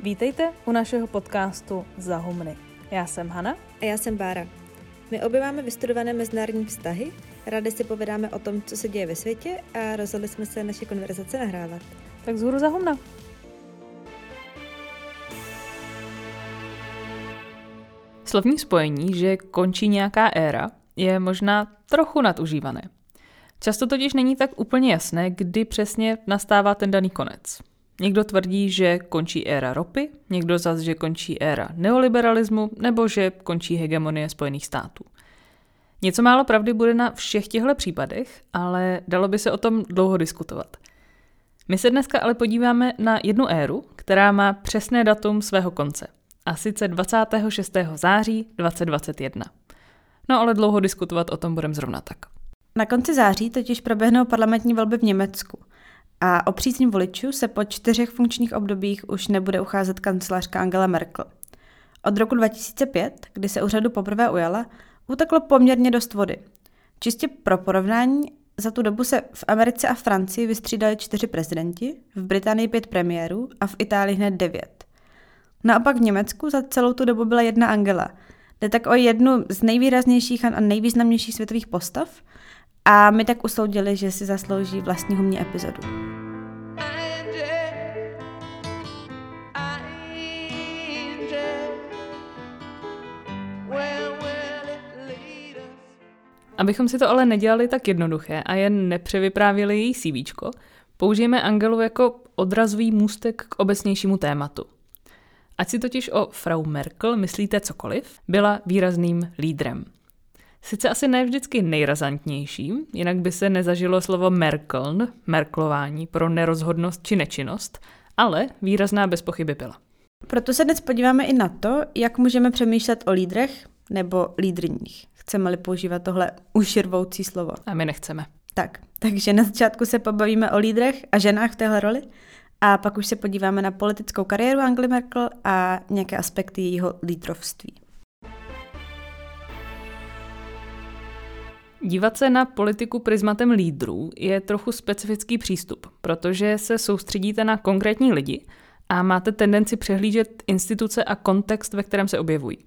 Vítejte u našeho podcastu Zahumny. Já jsem Hana. A já jsem Bára. My obě máme vystudované mezinárodní vztahy, rádi si povídáme o tom, co se děje ve světě a rozhodli jsme se naše konverzace nahrávat. Tak zhůru Zahumna. Slovní spojení, že končí nějaká éra, je možná trochu nadužívané. Často totiž není tak úplně jasné, kdy přesně nastává ten daný konec. Někdo tvrdí, že končí éra ropy, někdo zase, že končí éra neoliberalismu nebo že končí hegemonie Spojených států. Něco málo pravdy bude na všech těchto případech, ale dalo by se o tom dlouho diskutovat. My se dneska ale podíváme na jednu éru, která má přesné datum svého konce, a sice 26. září 2021. No ale dlouho diskutovat o tom budeme zrovna tak. Na konci září totiž proběhnou parlamentní volby v Německu a o přísní voličů se po čtyřech funkčních obdobích už nebude ucházet kancelářka Angela Merkel. Od roku 2005, kdy se úřadu poprvé ujala, uteklo poměrně dost vody. Čistě pro porovnání, za tu dobu se v Americe a Francii vystřídali čtyři prezidenti, v Británii pět premiérů a v Itálii hned devět. Naopak v Německu za celou tu dobu byla jedna Angela. Jde tak o jednu z nejvýraznějších a nejvýznamnějších světových postav a my tak usoudili, že si zaslouží vlastní humní epizodu. Abychom si to ale nedělali tak jednoduché a jen nepřevyprávěli její CV, použijeme Angelu jako odrazový můstek k obecnějšímu tématu. Ať si totiž o Frau Merkel myslíte cokoliv, byla výrazným lídrem. Sice asi ne vždycky nejrazantnějším, jinak by se nezažilo slovo Merkeln, merklování pro nerozhodnost či nečinnost, ale výrazná bez pochyby byla. Proto se dnes podíváme i na to, jak můžeme přemýšlet o lídrech nebo lídrních. Chceme-li používat tohle uširvoucí slovo. A my nechceme. Tak, takže na začátku se pobavíme o lídrech a ženách v téhle roli a pak už se podíváme na politickou kariéru Angely Merkel a nějaké aspekty jejího lídrovství. Dívat se na politiku prismatem lídrů je trochu specifický přístup, protože se soustředíte na konkrétní lidi a máte tendenci přehlížet instituce a kontext, ve kterém se objevují.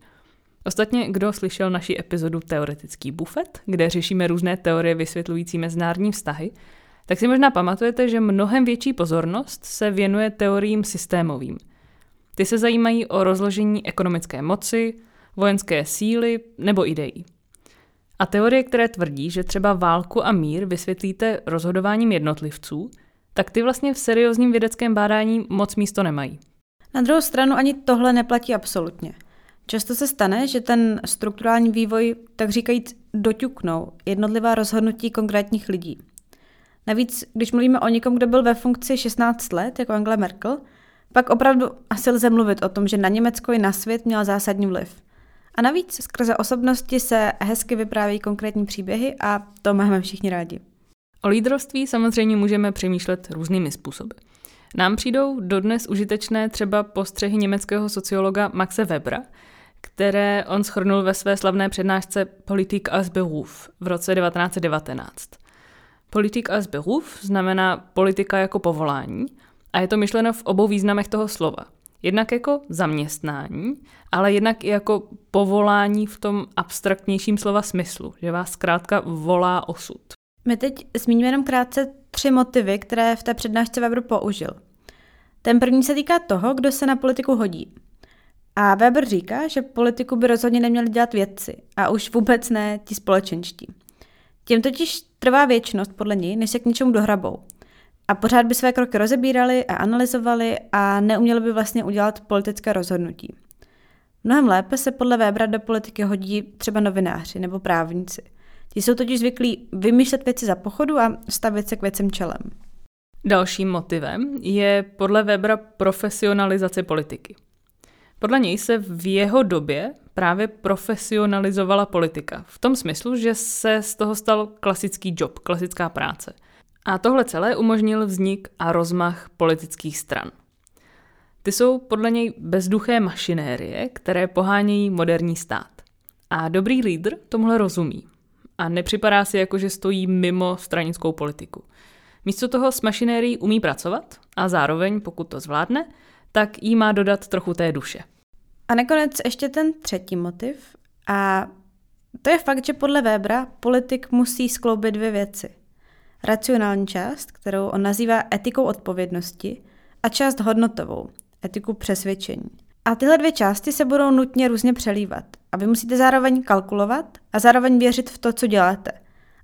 Ostatně, kdo slyšel naši epizodu Teoretický bufet, kde řešíme různé teorie vysvětlující mezinárodní vztahy, tak si možná pamatujete, že mnohem větší pozornost se věnuje teoriím systémovým. Ty se zajímají o rozložení ekonomické moci, vojenské síly nebo ideí. A teorie, které tvrdí, že třeba válku a mír vysvětlíte rozhodováním jednotlivců, tak ty vlastně v seriózním vědeckém bádání moc místo nemají. Na druhou stranu ani tohle neplatí absolutně. Často se stane, že ten strukturální vývoj, tak říkajíc, doťuknou jednotlivá rozhodnutí konkrétních lidí. Navíc, když mluvíme o někom, kdo byl ve funkci 16 let, jako Angela Merkel, pak opravdu asi lze mluvit o tom, že na Německo i na svět měla zásadní vliv. A navíc skrze osobnosti se hezky vyprávějí konkrétní příběhy a to máme všichni rádi. O lídrovství samozřejmě můžeme přemýšlet různými způsoby. Nám přijdou dodnes užitečné třeba postřehy německého sociologa Maxe Webera, které on schrnul ve své slavné přednášce Politik als Beruf v roce 1919. Politik als Beruf znamená politika jako povolání a je to myšleno v obou významech toho slova. Jednak jako zaměstnání, ale jednak i jako povolání v tom abstraktnějším slova smyslu, že vás zkrátka volá osud. My teď zmíníme jenom krátce tři motivy, které v té přednášce Weber použil. Ten první se týká toho, kdo se na politiku hodí. A Weber říká, že politiku by rozhodně neměli dělat vědci a už vůbec ne ti společenští. Těm totiž trvá věčnost podle něj, než se k něčemu dohrabou. A pořád by své kroky rozebírali a analyzovali a neuměli by vlastně udělat politické rozhodnutí. Mnohem lépe se podle Webera do politiky hodí třeba novináři nebo právníci. Ti jsou totiž zvyklí vymýšlet věci za pochodu a stavit se k věcem čelem. Dalším motivem je podle Webera profesionalizace politiky. Podle něj se v jeho době právě profesionalizovala politika. V tom smyslu, že se z toho stal klasický job, klasická práce. A tohle celé umožnil vznik a rozmach politických stran. Ty jsou podle něj bezduché mašinérie, které pohánějí moderní stát. A dobrý lídr tomuhle rozumí. A nepřipadá si jako, že stojí mimo stranickou politiku. Místo toho s mašinérií umí pracovat a zároveň, pokud to zvládne, tak jí má dodat trochu té duše. A nakonec ještě ten třetí motiv. A to je fakt, že podle Webera politik musí skloubit dvě věci. Racionální část, kterou on nazývá etikou odpovědnosti, a část hodnotovou, etiku přesvědčení. A tyhle dvě části se budou nutně různě přelívat. A vy musíte zároveň kalkulovat a zároveň věřit v to, co děláte.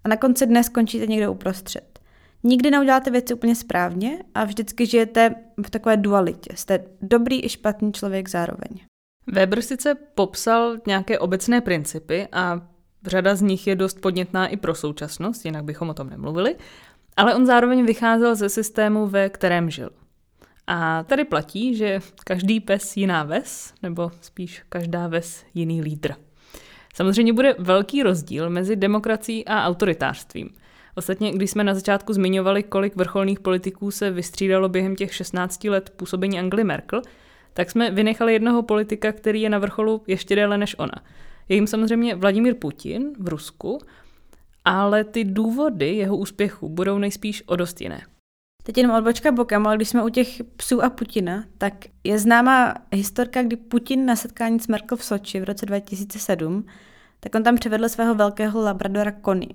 A na konci dne skončíte někde uprostřed. Nikdy neuděláte věci úplně správně a vždycky žijete v takové dualitě. Jste dobrý i špatný člověk zároveň. Weber sice popsal nějaké obecné principy a řada z nich je dost podnětná i pro současnost, jinak bychom o tom nemluvili, ale on zároveň vycházel ze systému, ve kterém žil. A tady platí, že každý pes jiná ves, nebo spíš každá ves jiný lídr. Samozřejmě bude velký rozdíl mezi demokracií a autoritářstvím. Ostatně, když jsme na začátku zmiňovali, kolik vrcholných politiků se vystřídalo během těch 16 let působení Angely Merkel, tak jsme vynechali jednoho politika, který je na vrcholu ještě déle než ona. Je jim samozřejmě Vladimír Putin v Rusku, ale ty důvody jeho úspěchu budou nejspíš o dost jiné. Teď jenom odbočka bokem, ale když jsme u těch psů a Putina, tak je známá historka, kdy Putin na setkání s Merkel v Soči v roce 2007, tak on tam přivedl svého velkého labradora Kony.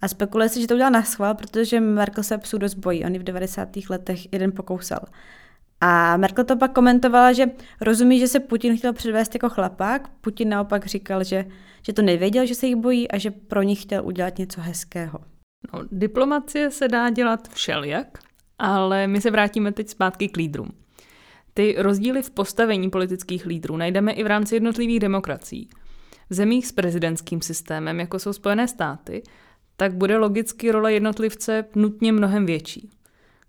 A spekuluje se, že to udělal na schvál, protože Merkel se psů dost bojí. On v 90. letech jeden pokousal. A Merkel to pak komentovala, že rozumí, že se Putin chtěl předvést jako chlapák. Putin naopak říkal, že, že to nevěděl, že se jich bojí a že pro nich chtěl udělat něco hezkého. No, diplomacie se dá dělat všelijak, ale my se vrátíme teď zpátky k lídrům. Ty rozdíly v postavení politických lídrů najdeme i v rámci jednotlivých demokracií. V zemích s prezidentským systémem, jako jsou Spojené státy, tak bude logicky role jednotlivce nutně mnohem větší.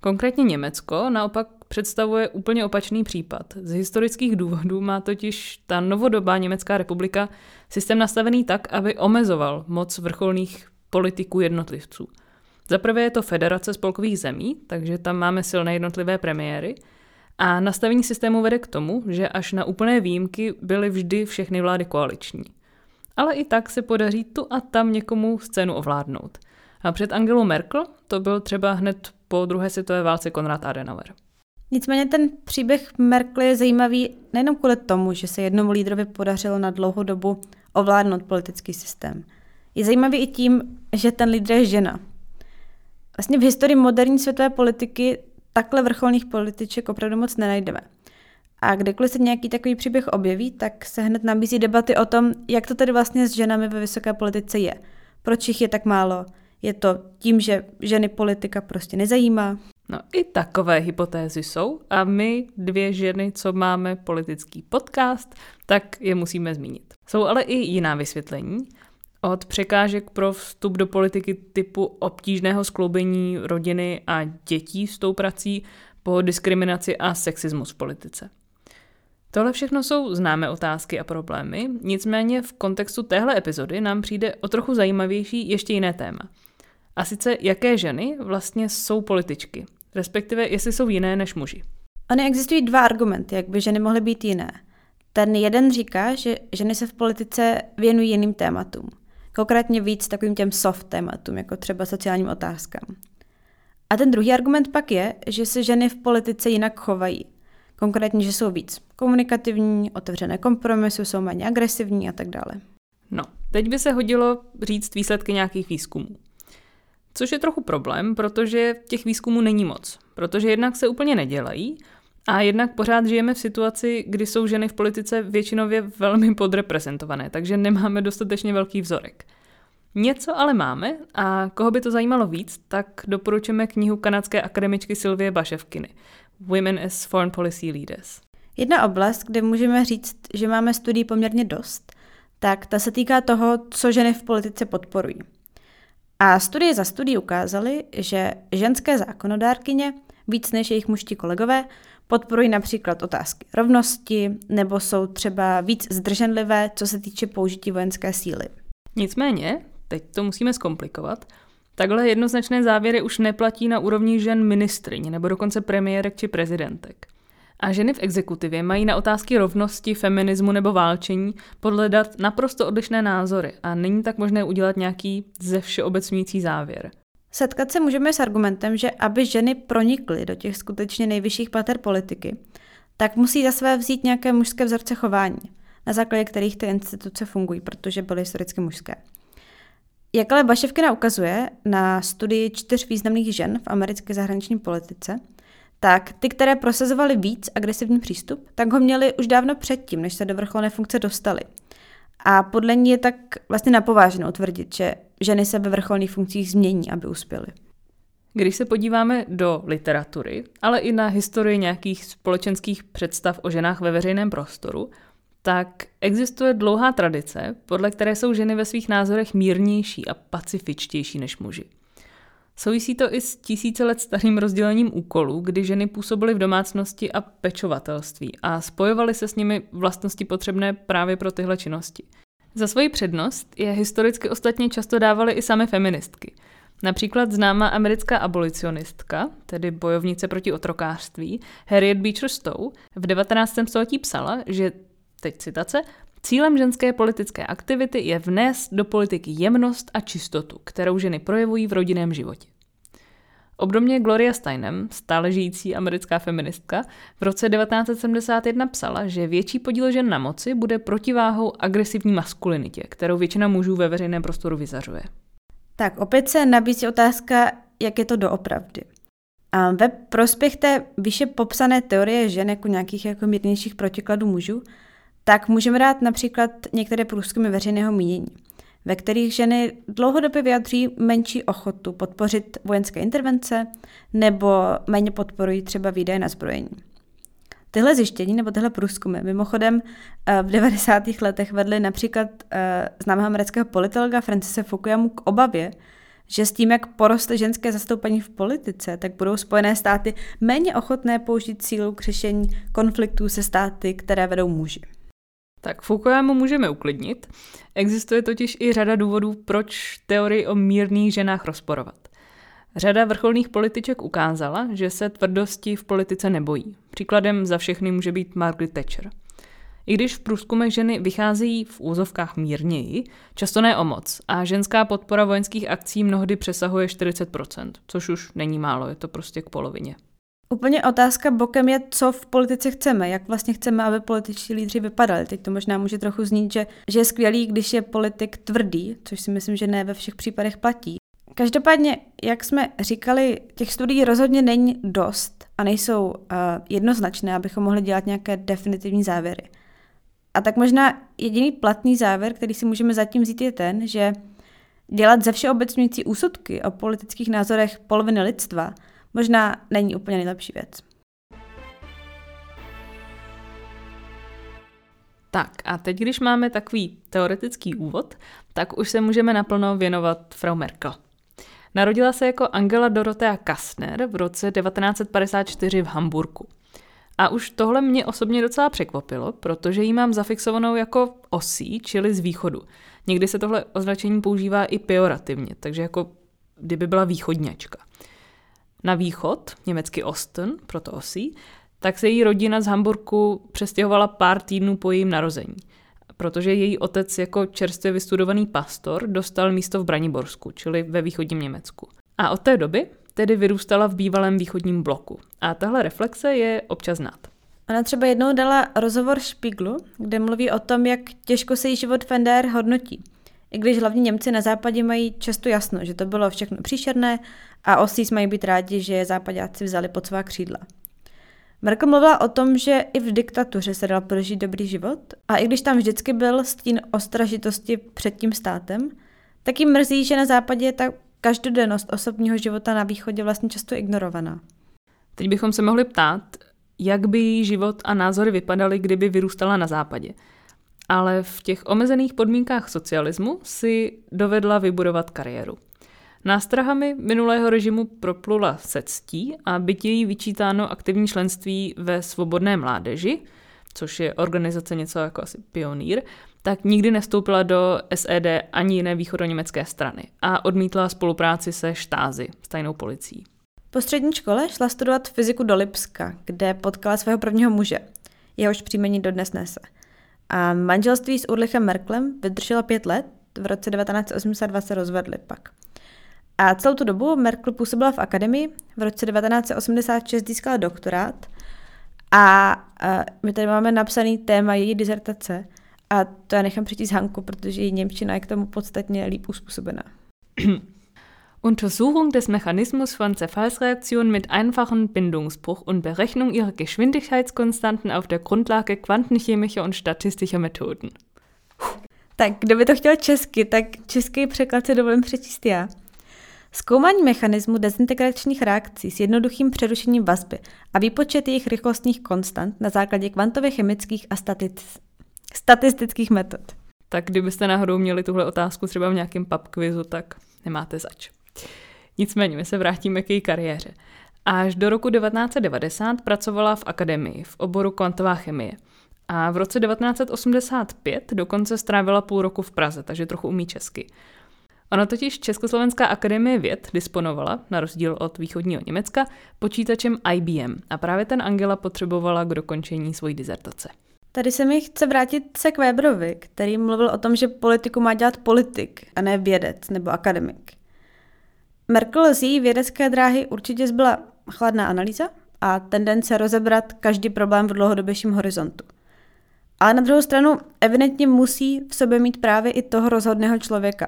Konkrétně Německo naopak představuje úplně opačný případ. Z historických důvodů má totiž ta novodobá Německá republika systém nastavený tak, aby omezoval moc vrcholných politiků jednotlivců. Za prvé je to federace spolkových zemí, takže tam máme silné jednotlivé premiéry. A nastavení systému vede k tomu, že až na úplné výjimky byly vždy všechny vlády koaliční. Ale i tak se podaří tu a tam někomu scénu ovládnout. A před Angelou Merkel to byl třeba hned po druhé světové válce Konrad Adenauer. Nicméně ten příběh Merkel je zajímavý nejenom kvůli tomu, že se jednomu lídrovi podařilo na dlouhou dobu ovládnout politický systém. Je zajímavý i tím, že ten lídr je žena. Vlastně v historii moderní světové politiky takhle vrcholných političek opravdu moc nenajdeme. A kdykoliv se nějaký takový příběh objeví, tak se hned nabízí debaty o tom, jak to tedy vlastně s ženami ve vysoké politice je. Proč jich je tak málo? Je to tím, že ženy politika prostě nezajímá? No i takové hypotézy jsou a my dvě ženy, co máme politický podcast, tak je musíme zmínit. Jsou ale i jiná vysvětlení. Od překážek pro vstup do politiky typu obtížného skloubení rodiny a dětí s tou prací po diskriminaci a sexismus v politice. Tohle všechno jsou známé otázky a problémy, nicméně v kontextu téhle epizody nám přijde o trochu zajímavější ještě jiné téma. A sice, jaké ženy vlastně jsou političky, respektive jestli jsou jiné než muži. Ony existují dva argumenty, jak by ženy mohly být jiné. Ten jeden říká, že ženy se v politice věnují jiným tématům. Konkrétně víc takovým těm soft tématům, jako třeba sociálním otázkám. A ten druhý argument pak je, že se ženy v politice jinak chovají. Konkrétně, že jsou víc komunikativní, otevřené kompromisu, jsou méně agresivní a tak dále. No, teď by se hodilo říct výsledky nějakých výzkumů. Což je trochu problém, protože těch výzkumů není moc. Protože jednak se úplně nedělají a jednak pořád žijeme v situaci, kdy jsou ženy v politice většinově velmi podreprezentované, takže nemáme dostatečně velký vzorek. Něco ale máme a koho by to zajímalo víc, tak doporučujeme knihu kanadské akademičky Sylvie Baševkiny Women as Foreign Policy Leaders. Jedna oblast, kde můžeme říct, že máme studií poměrně dost, tak ta se týká toho, co ženy v politice podporují. A studie za studii ukázaly, že ženské zákonodárkyně, víc než jejich mužští kolegové, podporují například otázky rovnosti nebo jsou třeba víc zdrženlivé, co se týče použití vojenské síly. Nicméně, teď to musíme zkomplikovat, takhle jednoznačné závěry už neplatí na úrovni žen ministryň nebo dokonce premiérek či prezidentek. A ženy v exekutivě mají na otázky rovnosti, feminismu nebo válčení podle dat naprosto odlišné názory a není tak možné udělat nějaký ze všeobecňující závěr. Setkat se můžeme s argumentem, že aby ženy pronikly do těch skutečně nejvyšších pater politiky, tak musí za své vzít nějaké mužské vzorce chování, na základě kterých ty instituce fungují, protože byly historicky mužské. Jak ale Baševkina ukazuje na studii čtyř významných žen v americké zahraniční politice, tak ty, které prosazovaly víc agresivní přístup, tak ho měly už dávno předtím, než se do vrcholné funkce dostali. A podle ní je tak vlastně napováženou tvrdit, že ženy se ve vrcholných funkcích změní, aby uspěly. Když se podíváme do literatury, ale i na historii nějakých společenských představ o ženách ve veřejném prostoru, tak existuje dlouhá tradice, podle které jsou ženy ve svých názorech mírnější a pacifičtější než muži. Souvisí to i s tisíce let starým rozdělením úkolů, kdy ženy působily v domácnosti a pečovatelství a spojovaly se s nimi vlastnosti potřebné právě pro tyhle činnosti. Za svoji přednost je historicky ostatně často dávaly i same feministky. Například známá americká abolicionistka, tedy bojovnice proti otrokářství, Harriet Beecher Stowe, v 19. století psala, že, teď citace, Cílem ženské politické aktivity je vnést do politiky jemnost a čistotu, kterou ženy projevují v rodinném životě. Obdobně Gloria Steinem, stále žijící americká feministka, v roce 1971 psala, že větší podíl žen na moci bude protiváhou agresivní maskulinitě, kterou většina mužů ve veřejném prostoru vyzařuje. Tak opět se nabízí otázka, jak je to doopravdy. A ve prospěch té vyše popsané teorie žen jako nějakých jako mírnějších protikladů mužů tak můžeme dát například některé průzkumy veřejného mínění, ve kterých ženy dlouhodobě vyjadří menší ochotu podpořit vojenské intervence nebo méně podporují třeba výdaje na zbrojení. Tyhle zjištění nebo tyhle průzkumy mimochodem eh, v 90. letech vedly například eh, známého amerického politologa Francise Fukuyamu k obavě, že s tím, jak poroste ženské zastoupení v politice, tak budou Spojené státy méně ochotné použít sílu k řešení konfliktů se státy, které vedou muži. Tak Foucaulta můžeme uklidnit. Existuje totiž i řada důvodů, proč teorii o mírných ženách rozporovat. Řada vrcholných političek ukázala, že se tvrdosti v politice nebojí. Příkladem za všechny může být Margaret Thatcher. I když v průzkumech ženy vycházejí v úzovkách mírněji, často ne o moc, a ženská podpora vojenských akcí mnohdy přesahuje 40%, což už není málo, je to prostě k polovině. Úplně otázka bokem je, co v politice chceme, jak vlastně chceme, aby političtí lídři vypadali. Teď to možná může trochu znít, že, že je skvělý, když je politik tvrdý, což si myslím, že ne ve všech případech platí. Každopádně, jak jsme říkali, těch studií rozhodně není dost a nejsou uh, jednoznačné, abychom mohli dělat nějaké definitivní závěry. A tak možná jediný platný závěr, který si můžeme zatím vzít, je ten, že dělat ze všeobecňující úsudky o politických názorech poloviny lidstva – možná není úplně nejlepší věc. Tak a teď, když máme takový teoretický úvod, tak už se můžeme naplno věnovat Frau Merkel. Narodila se jako Angela Dorothea Kastner v roce 1954 v Hamburgu. A už tohle mě osobně docela překvapilo, protože ji mám zafixovanou jako osí, čili z východu. Někdy se tohle označení používá i pejorativně, takže jako kdyby byla východňačka na východ, německy Osten, proto osí, tak se její rodina z Hamburku přestěhovala pár týdnů po jejím narození, protože její otec jako čerstvě vystudovaný pastor dostal místo v Braniborsku, čili ve východním Německu. A od té doby tedy vyrůstala v bývalém východním bloku. A tahle reflexe je občas znát. Ona třeba jednou dala rozhovor Špiglu, kde mluví o tom, jak těžko se jí život Fender hodnotí. I když hlavně Němci na západě mají často jasno, že to bylo všechno příšerné a Osís mají být rádi, že je západáci vzali pod svá křídla. Merkel mluvila o tom, že i v diktatuře se dal prožít dobrý život a i když tam vždycky byl stín ostražitosti před tím státem, tak jim mrzí, že na západě je ta každodennost osobního života na východě vlastně často ignorovaná. Teď bychom se mohli ptát, jak by její život a názory vypadaly, kdyby vyrůstala na západě. Ale v těch omezených podmínkách socialismu si dovedla vybudovat kariéru. Nástrahami minulého režimu proplula se ctí a byť její vyčítáno aktivní členství ve Svobodné mládeži, což je organizace něco jako asi pionýr, tak nikdy nestoupila do SED ani jiné východoněmecké strany a odmítla spolupráci se štázy, tajnou policií. Po střední škole šla studovat fyziku do Lipska, kde potkala svého prvního muže. Jehož příjmení dodnes nese. A manželství s Urlichem Merklem vydrželo pět let, v roce 1982 se rozvedli pak. A celou tu dobu Merkel působila v akademii, v roce 1986 získala doktorát A my tady máme napsaný téma její dizertace a to já nechám přečíst Hanku, protože její Němčina je k tomu podstatně líp uspůsobená. Untersuchung des Mechanismus von Zerfallsreaktionen mit einfachem Bindungsbruch und Berechnung ihrer Geschwindigkeitskonstanten auf der Grundlage quantenchemischer und statistischer Methoden. Tak, kdo by to chtěl česky, tak český překlad si dovolím přečíst já. Zkoumání mechanismu dezintegračních reakcí s jednoduchým přerušením vazby a výpočet jejich rychlostních konstant na základě kvantově chemických a static- statistických metod. Tak kdybyste náhodou měli tuhle otázku třeba v nějakém pub quizu, tak nemáte zač. Nicméně, my se vrátíme k její kariéře. Až do roku 1990 pracovala v akademii v oboru kvantová chemie. A v roce 1985 dokonce strávila půl roku v Praze, takže trochu umí česky. Ona totiž Československá akademie věd disponovala, na rozdíl od východního Německa, počítačem IBM a právě ten Angela potřebovala k dokončení svojí dizertace. Tady se mi chce vrátit se k Weberovi, který mluvil o tom, že politiku má dělat politik a ne vědec nebo akademik. Merkel z její vědecké dráhy určitě zbyla chladná analýza a tendence rozebrat každý problém v dlouhodobějším horizontu. Ale na druhou stranu evidentně musí v sobě mít právě i toho rozhodného člověka,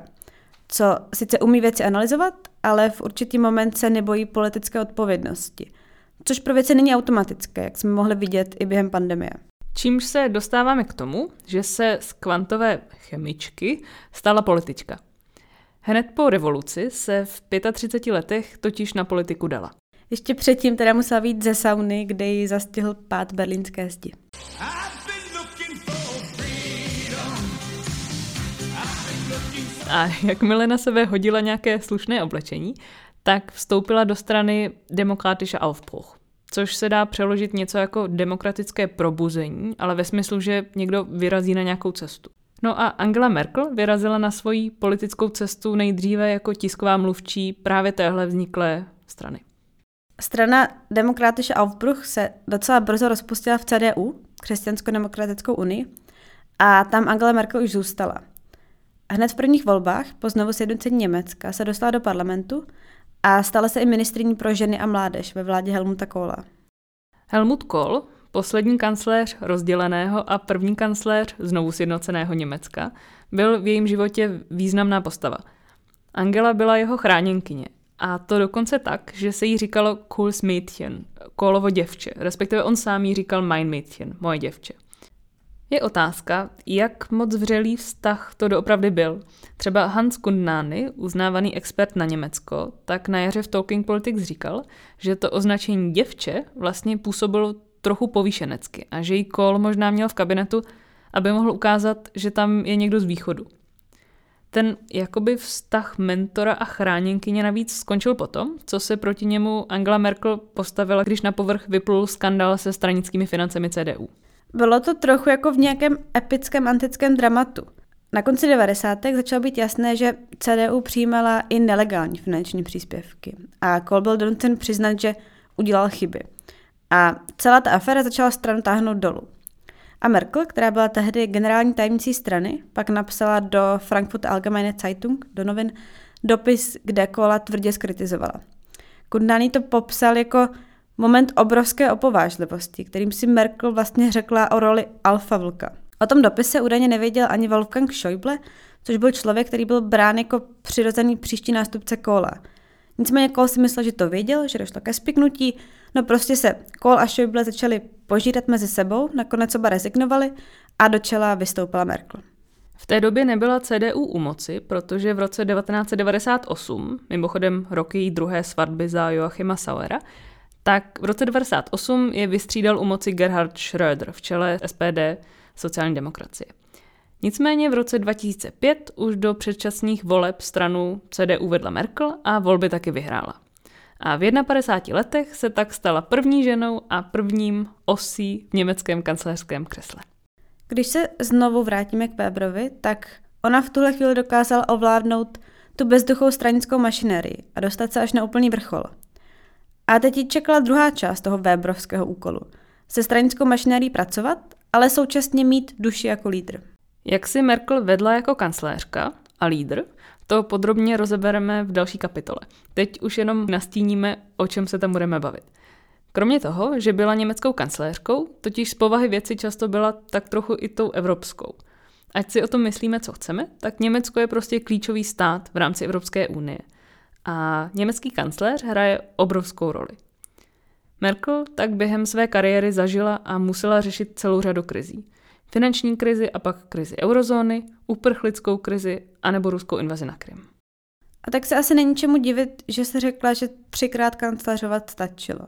co sice umí věci analyzovat, ale v určitý moment se nebojí politické odpovědnosti. Což pro věci není automatické, jak jsme mohli vidět i během pandemie. Čímž se dostáváme k tomu, že se z kvantové chemičky stala politička. Hned po revoluci se v 35 letech totiž na politiku dala. Ještě předtím teda musela být ze sauny, kde ji zastihl pád berlínské zdi. A jakmile na sebe hodila nějaké slušné oblečení, tak vstoupila do strany Demokratische Aufbruch, což se dá přeložit něco jako demokratické probuzení, ale ve smyslu, že někdo vyrazí na nějakou cestu. No a Angela Merkel vyrazila na svoji politickou cestu nejdříve jako tisková mluvčí právě téhle vzniklé strany. Strana Demokratische Aufbruch se docela brzo rozpustila v CDU, Křesťansko-demokratickou unii, a tam Angela Merkel už zůstala. A hned v prvních volbách po znovu sjednocení Německa se dostala do parlamentu a stala se i ministriní pro ženy a mládež ve vládě Helmuta Kohla. Helmut Kohl Poslední kancléř rozděleného a první kancléř znovu sjednoceného Německa byl v jejím životě významná postava. Angela byla jeho chráněnkyně a to dokonce tak, že se jí říkalo Kohls Mädchen, Kohlovo děvče, respektive on sám jí říkal Mein Mädchen, moje děvče. Je otázka, jak moc vřelý vztah to doopravdy byl. Třeba Hans Kundnány, uznávaný expert na Německo, tak na jaře v Talking Politics říkal, že to označení děvče vlastně působilo trochu povýšenecky a že jí Cole možná měl v kabinetu, aby mohl ukázat, že tam je někdo z východu. Ten jakoby vztah mentora a chráněnkyně navíc skončil potom, co se proti němu Angela Merkel postavila, když na povrch vyplul skandál se stranickými financemi CDU. Bylo to trochu jako v nějakém epickém antickém dramatu. Na konci 90. začalo být jasné, že CDU přijímala i nelegální finanční příspěvky a Kohl byl donucen přiznat, že udělal chyby – a celá ta aféra začala stranu táhnout dolů. A Merkel, která byla tehdy generální tajemnicí strany, pak napsala do Frankfurt Allgemeine Zeitung, do novin, dopis, kde Kola tvrdě skritizovala. Kundani to popsal jako moment obrovské opovážlivosti, kterým si Merkel vlastně řekla o roli alfa vlka. O tom dopise údajně nevěděl ani Wolfgang Schäuble, což byl člověk, který byl brán jako přirozený příští nástupce Kola. Nicméně Kohl si myslel, že to věděl, že došlo ke spiknutí No prostě se Kohl a Schäuble začali požírat mezi sebou, nakonec oba rezignovali a do čela vystoupila Merkel. V té době nebyla CDU u moci, protože v roce 1998, mimochodem roky její druhé svatby za Joachima Sauera, tak v roce 1998 je vystřídal u moci Gerhard Schröder v čele SPD sociální demokracie. Nicméně v roce 2005 už do předčasných voleb stranu CDU vedla Merkel a volby taky vyhrála. A v 51 letech se tak stala první ženou a prvním osí v německém kancelářském křesle. Když se znovu vrátíme k Weberovi, tak ona v tuhle chvíli dokázala ovládnout tu bezduchou stranickou mašinerii a dostat se až na úplný vrchol. A teď ji čekala druhá část toho Weberovského úkolu. Se stranickou mašinérií pracovat, ale současně mít duši jako lídr. Jak si Merkel vedla jako kancléřka a lídr, to podrobně rozebereme v další kapitole. Teď už jenom nastíníme, o čem se tam budeme bavit. Kromě toho, že byla německou kancléřkou, totiž z povahy věci často byla tak trochu i tou evropskou. Ať si o tom myslíme, co chceme, tak Německo je prostě klíčový stát v rámci Evropské unie. A německý kancléř hraje obrovskou roli. Merkel tak během své kariéry zažila a musela řešit celou řadu krizí. Finanční krizi a pak krizi eurozóny, uprchlickou krizi anebo ruskou invazi na Krym. A tak se asi není čemu divit, že se řekla, že třikrát kancléřovat stačilo.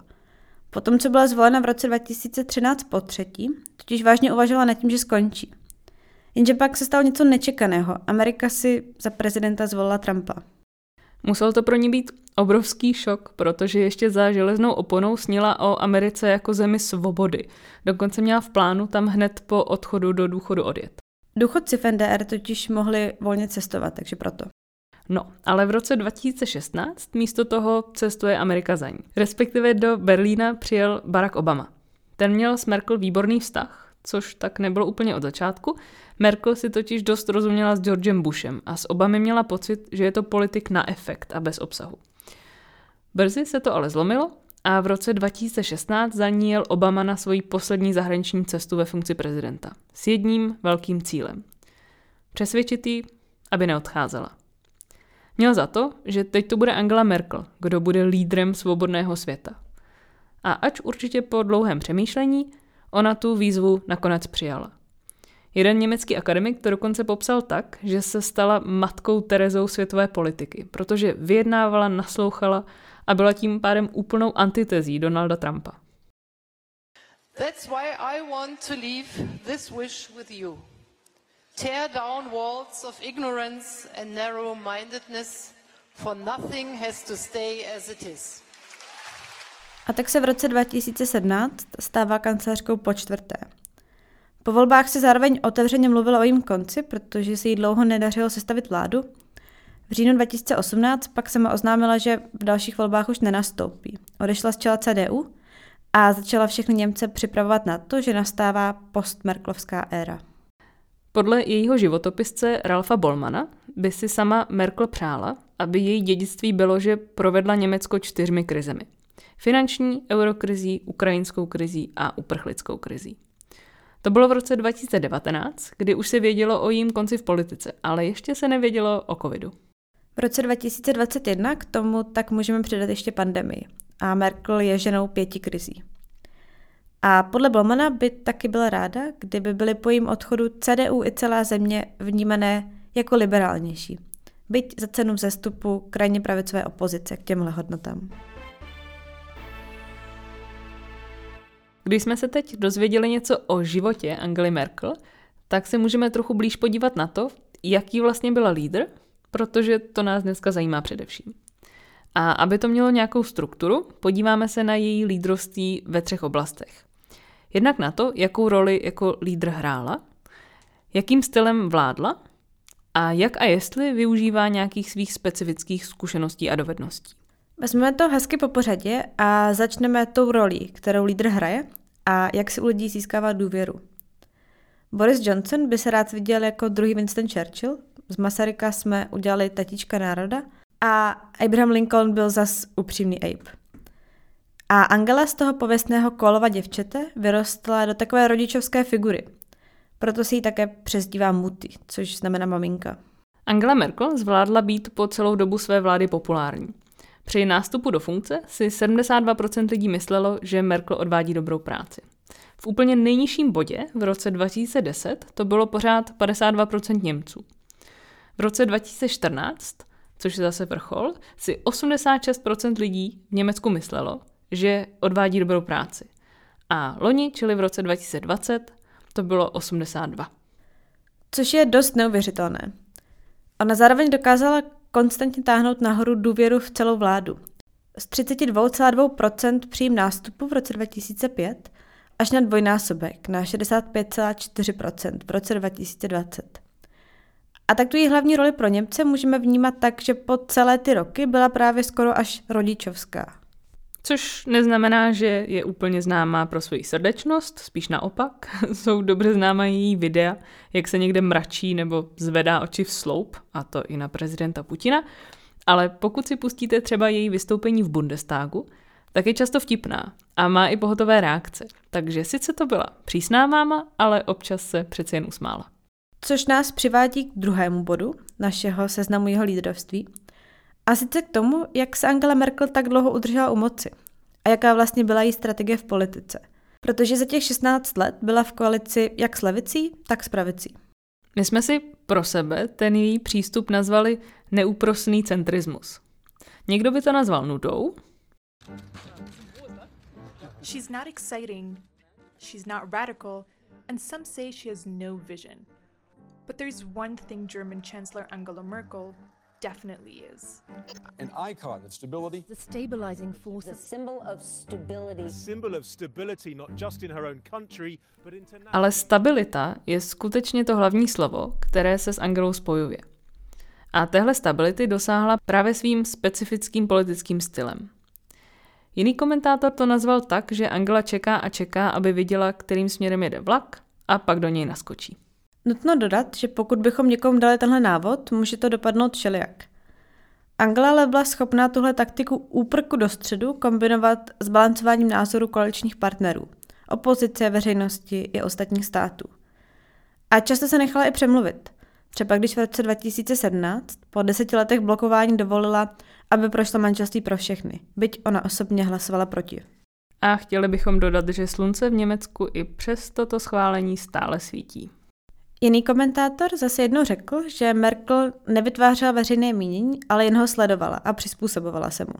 Potom, co byla zvolena v roce 2013 po třetí, totiž vážně uvažovala nad tím, že skončí. Jenže pak se stalo něco nečekaného. Amerika si za prezidenta zvolila Trumpa. Musel to pro ní být obrovský šok, protože ještě za železnou oponou snila o Americe jako zemi svobody. Dokonce měla v plánu tam hned po odchodu do důchodu odjet. Důchodci v NDR totiž mohli volně cestovat, takže proto. No, ale v roce 2016 místo toho cestuje Amerika za ní. Respektive do Berlína přijel Barack Obama. Ten měl s Merkel výborný vztah, což tak nebylo úplně od začátku. Merkel si totiž dost rozuměla s Georgem Bushem a s Obamy měla pocit, že je to politik na efekt a bez obsahu. Brzy se to ale zlomilo a v roce 2016 za ní jel Obama na svoji poslední zahraniční cestu ve funkci prezidenta. S jedním velkým cílem. Přesvědčit jí, aby neodcházela. Měl za to, že teď to bude Angela Merkel, kdo bude lídrem svobodného světa. A ač určitě po dlouhém přemýšlení, ona tu výzvu nakonec přijala. Jeden německý akademik to dokonce popsal tak, že se stala matkou Terezou světové politiky, protože vyjednávala, naslouchala a byla tím pádem úplnou antitezí Donalda Trumpa. That's why I want to leave this wish with you. Tear down walls of ignorance and narrow-mindedness, for nothing has to stay as it is. A tak se v roce 2017 stává kancelářkou po čtvrté. Po volbách se zároveň otevřeně mluvilo o jejím konci, protože se jí dlouho nedařilo sestavit vládu. V říjnu 2018 pak sama oznámila, že v dalších volbách už nenastoupí. Odešla z čela CDU a začala všechny Němce připravovat na to, že nastává postmerklovská éra. Podle jejího životopisce Ralfa Bolmana by si sama Merkel přála, aby její dědictví bylo, že provedla Německo čtyřmi krizemi. Finanční, eurokrizí, ukrajinskou krizí a uprchlickou krizí. To bylo v roce 2019, kdy už se vědělo o jím konci v politice, ale ještě se nevědělo o covidu. V roce 2021 k tomu tak můžeme přidat ještě pandemii. A Merkel je ženou pěti krizí. A podle Blomana by taky byla ráda, kdyby byly po jejím odchodu CDU i celá země vnímané jako liberálnější. Byť za cenu vzestupu krajně pravicové opozice k těmhle hodnotám. Když jsme se teď dozvěděli něco o životě Angely Merkel, tak se můžeme trochu blíž podívat na to, jaký vlastně byla lídr, protože to nás dneska zajímá především. A aby to mělo nějakou strukturu, podíváme se na její lídrovství ve třech oblastech. Jednak na to, jakou roli jako lídr hrála, jakým stylem vládla a jak a jestli využívá nějakých svých specifických zkušeností a dovedností. Vezmeme to hezky po pořadě a začneme tou rolí, kterou lídr hraje a jak si u lidí získává důvěru. Boris Johnson by se rád viděl jako druhý Winston Churchill, z Masaryka jsme udělali tatička národa a Abraham Lincoln byl zas upřímný Abe. A Angela z toho pověstného kolova děvčete vyrostla do takové rodičovské figury. Proto si ji také přezdívá Muty, což znamená maminka. Angela Merkel zvládla být po celou dobu své vlády populární. Při nástupu do funkce si 72% lidí myslelo, že Merkel odvádí dobrou práci. V úplně nejnižším bodě v roce 2010 to bylo pořád 52% Němců. V roce 2014, což je zase vrchol, si 86% lidí v Německu myslelo, že odvádí dobrou práci. A loni, čili v roce 2020, to bylo 82. Což je dost neuvěřitelné. Ona zároveň dokázala konstantně táhnout nahoru důvěru v celou vládu. Z 32,2% přím nástupu v roce 2005 až na dvojnásobek na 65,4% v roce 2020. A tak tu její hlavní roli pro Němce můžeme vnímat tak, že po celé ty roky byla právě skoro až rodičovská. Což neznamená, že je úplně známá pro svoji srdečnost, spíš naopak. Jsou dobře známá její videa, jak se někde mračí nebo zvedá oči v sloup, a to i na prezidenta Putina. Ale pokud si pustíte třeba její vystoupení v Bundestagu, tak je často vtipná a má i pohotové reakce. Takže sice to byla přísná máma, ale občas se přeci jen usmála. Což nás přivádí k druhému bodu našeho seznamu jeho lídrovství. A sice k tomu, jak se Angela Merkel tak dlouho udržela u moci a jaká vlastně byla její strategie v politice. Protože za těch 16 let byla v koalici jak s levicí, tak s pravicí. My jsme si pro sebe ten její přístup nazvali neúprosný centrismus. Někdo by to nazval nudou. She's not exciting, she's not radical, and some say she has no vision. But there's one thing German Chancellor Angela Merkel definitely is. An icon of stability. The stabilizing force. The symbol of stability. The symbol of stability not just in her own country, but internationally. Ale stabilita je skutečně to hlavní slovo, které se s Angelou spojuje. A téhle stability dosáhla právě svým specifickým politickým stylem. Jiný komentátor to nazval tak, že Angela čeká a čeká, aby viděla, kterým směrem jede vlak a pak do něj naskočí. Nutno dodat, že pokud bychom někomu dali tenhle návod, může to dopadnout všelijak. Angela ale byla schopná tuhle taktiku úprku do středu kombinovat s balancováním názoru koaličních partnerů, opozice, veřejnosti i ostatních států. A často se nechala i přemluvit. Třeba když v roce 2017 po deseti letech blokování dovolila, aby prošlo manželství pro všechny, byť ona osobně hlasovala proti. A chtěli bychom dodat, že slunce v Německu i přes toto schválení stále svítí. Jiný komentátor zase jednou řekl, že Merkel nevytvářela veřejné mínění, ale jen ho sledovala a přizpůsobovala se mu.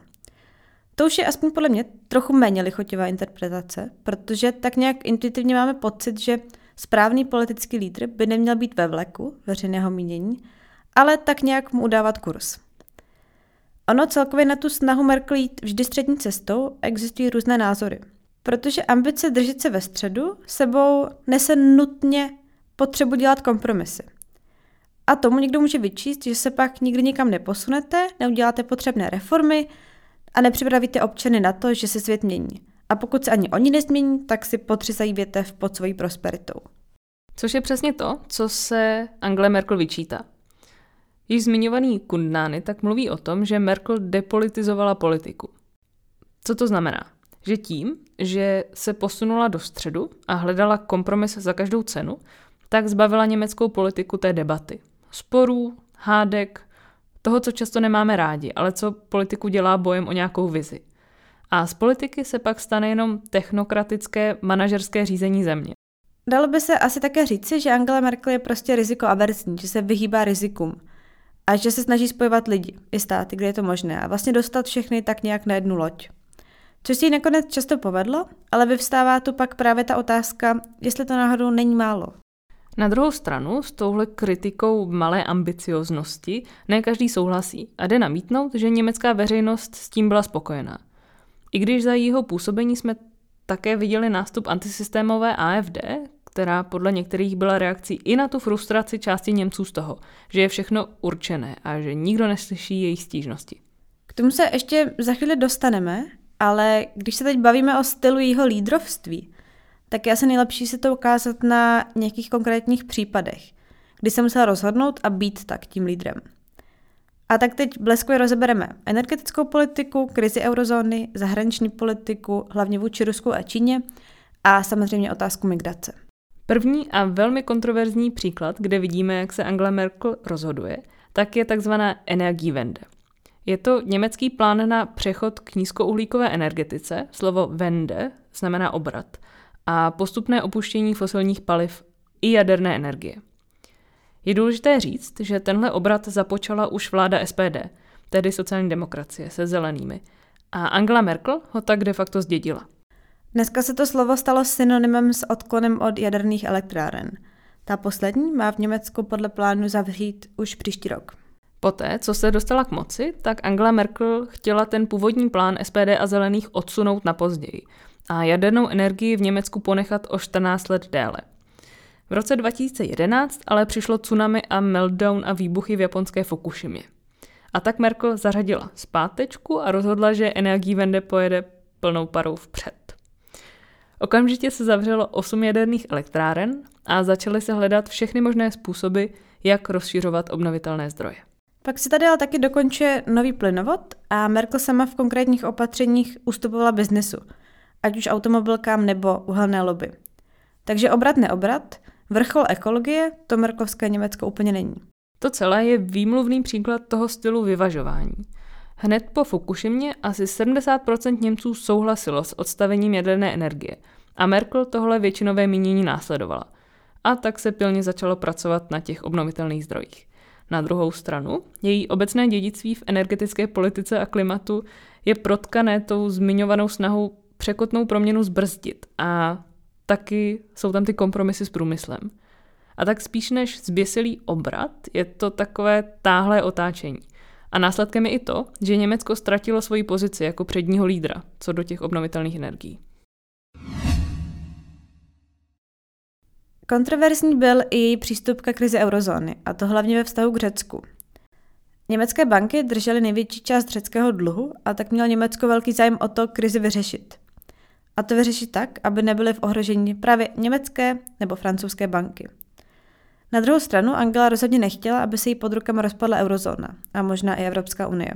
To už je aspoň podle mě trochu méně lichotivá interpretace, protože tak nějak intuitivně máme pocit, že správný politický lídr by neměl být ve vleku veřejného mínění, ale tak nějak mu udávat kurz. Ono celkově na tu snahu Merkel jít vždy střední cestou existují různé názory. Protože ambice držet se ve středu sebou nese nutně potřebu dělat kompromisy. A tomu někdo může vyčíst, že se pak nikdy nikam neposunete, neuděláte potřebné reformy a nepřipravíte občany na to, že se svět mění. A pokud se ani oni nezmění, tak si potřesají větev pod svojí prosperitou. Což je přesně to, co se Angle Merkel vyčítá. Již zmiňovaný Kundnány tak mluví o tom, že Merkel depolitizovala politiku. Co to znamená? Že tím, že se posunula do středu a hledala kompromis za každou cenu, tak zbavila německou politiku té debaty. Sporů, hádek, toho, co často nemáme rádi, ale co politiku dělá bojem o nějakou vizi. A z politiky se pak stane jenom technokratické manažerské řízení země. Dalo by se asi také říci, že Angela Merkel je prostě rizikoaverzní, že se vyhýbá rizikům a že se snaží spojovat lidi i státy, kde je to možné a vlastně dostat všechny tak nějak na jednu loď. Což si nakonec často povedlo, ale vyvstává tu pak právě ta otázka, jestli to náhodou není málo. Na druhou stranu s touhle kritikou malé ambicioznosti ne každý souhlasí a jde namítnout, že německá veřejnost s tím byla spokojená. I když za jeho působení jsme také viděli nástup antisystémové AFD, která podle některých byla reakcí i na tu frustraci části Němců z toho, že je všechno určené a že nikdo neslyší jejich stížnosti. K tomu se ještě za chvíli dostaneme, ale když se teď bavíme o stylu jeho lídrovství, tak je asi nejlepší si to ukázat na nějakých konkrétních případech, kdy se musela rozhodnout a být tak tím lídrem. A tak teď bleskově rozebereme energetickou politiku, krizi eurozóny, zahraniční politiku, hlavně vůči Rusku a Číně a samozřejmě otázku migrace. První a velmi kontroverzní příklad, kde vidíme, jak se Angela Merkel rozhoduje, tak je takzvaná Energiewende. Je to německý plán na přechod k nízkouhlíkové energetice, slovo Wende znamená obrat, a postupné opuštění fosilních paliv i jaderné energie. Je důležité říct, že tenhle obrat započala už vláda SPD, tedy sociální demokracie se zelenými, a Angela Merkel ho tak de facto zdědila. Dneska se to slovo stalo synonymem s odklonem od jaderných elektráren. Ta poslední má v Německu podle plánu zavřít už příští rok. Poté, co se dostala k moci, tak Angela Merkel chtěla ten původní plán SPD a zelených odsunout na později a jadernou energii v Německu ponechat o 14 let déle. V roce 2011 ale přišlo tsunami a meltdown a výbuchy v japonské Fukushimě. A tak Merkel zařadila zpátečku a rozhodla, že Energiewende pojede plnou parou vpřed. Okamžitě se zavřelo 8 jaderných elektráren a začaly se hledat všechny možné způsoby, jak rozšiřovat obnovitelné zdroje. Pak se tady ale taky dokončuje nový plynovod a Merkel sama v konkrétních opatřeních ustupovala biznesu, ať už automobilkám nebo uhelné lobby. Takže obrat neobrat, vrchol ekologie, to merkovské Německo úplně není. To celé je výmluvný příklad toho stylu vyvažování. Hned po Fukushimě asi 70% Němců souhlasilo s odstavením jaderné energie a Merkel tohle většinové mínění následovala. A tak se pilně začalo pracovat na těch obnovitelných zdrojích. Na druhou stranu, její obecné dědictví v energetické politice a klimatu je protkané tou zmiňovanou snahou překotnou proměnu zbrzdit a taky jsou tam ty kompromisy s průmyslem. A tak spíš než zběsilý obrat je to takové táhlé otáčení. A následkem je i to, že Německo ztratilo svoji pozici jako předního lídra, co do těch obnovitelných energií. Kontroverzní byl i její přístup ke krizi eurozóny, a to hlavně ve vztahu k Řecku. Německé banky držely největší část řeckého dluhu a tak mělo Německo velký zájem o to krizi vyřešit. A to vyřešit tak, aby nebyly v ohrožení právě německé nebo francouzské banky. Na druhou stranu Angela rozhodně nechtěla, aby se jí pod rukama rozpadla eurozóna a možná i Evropská unie.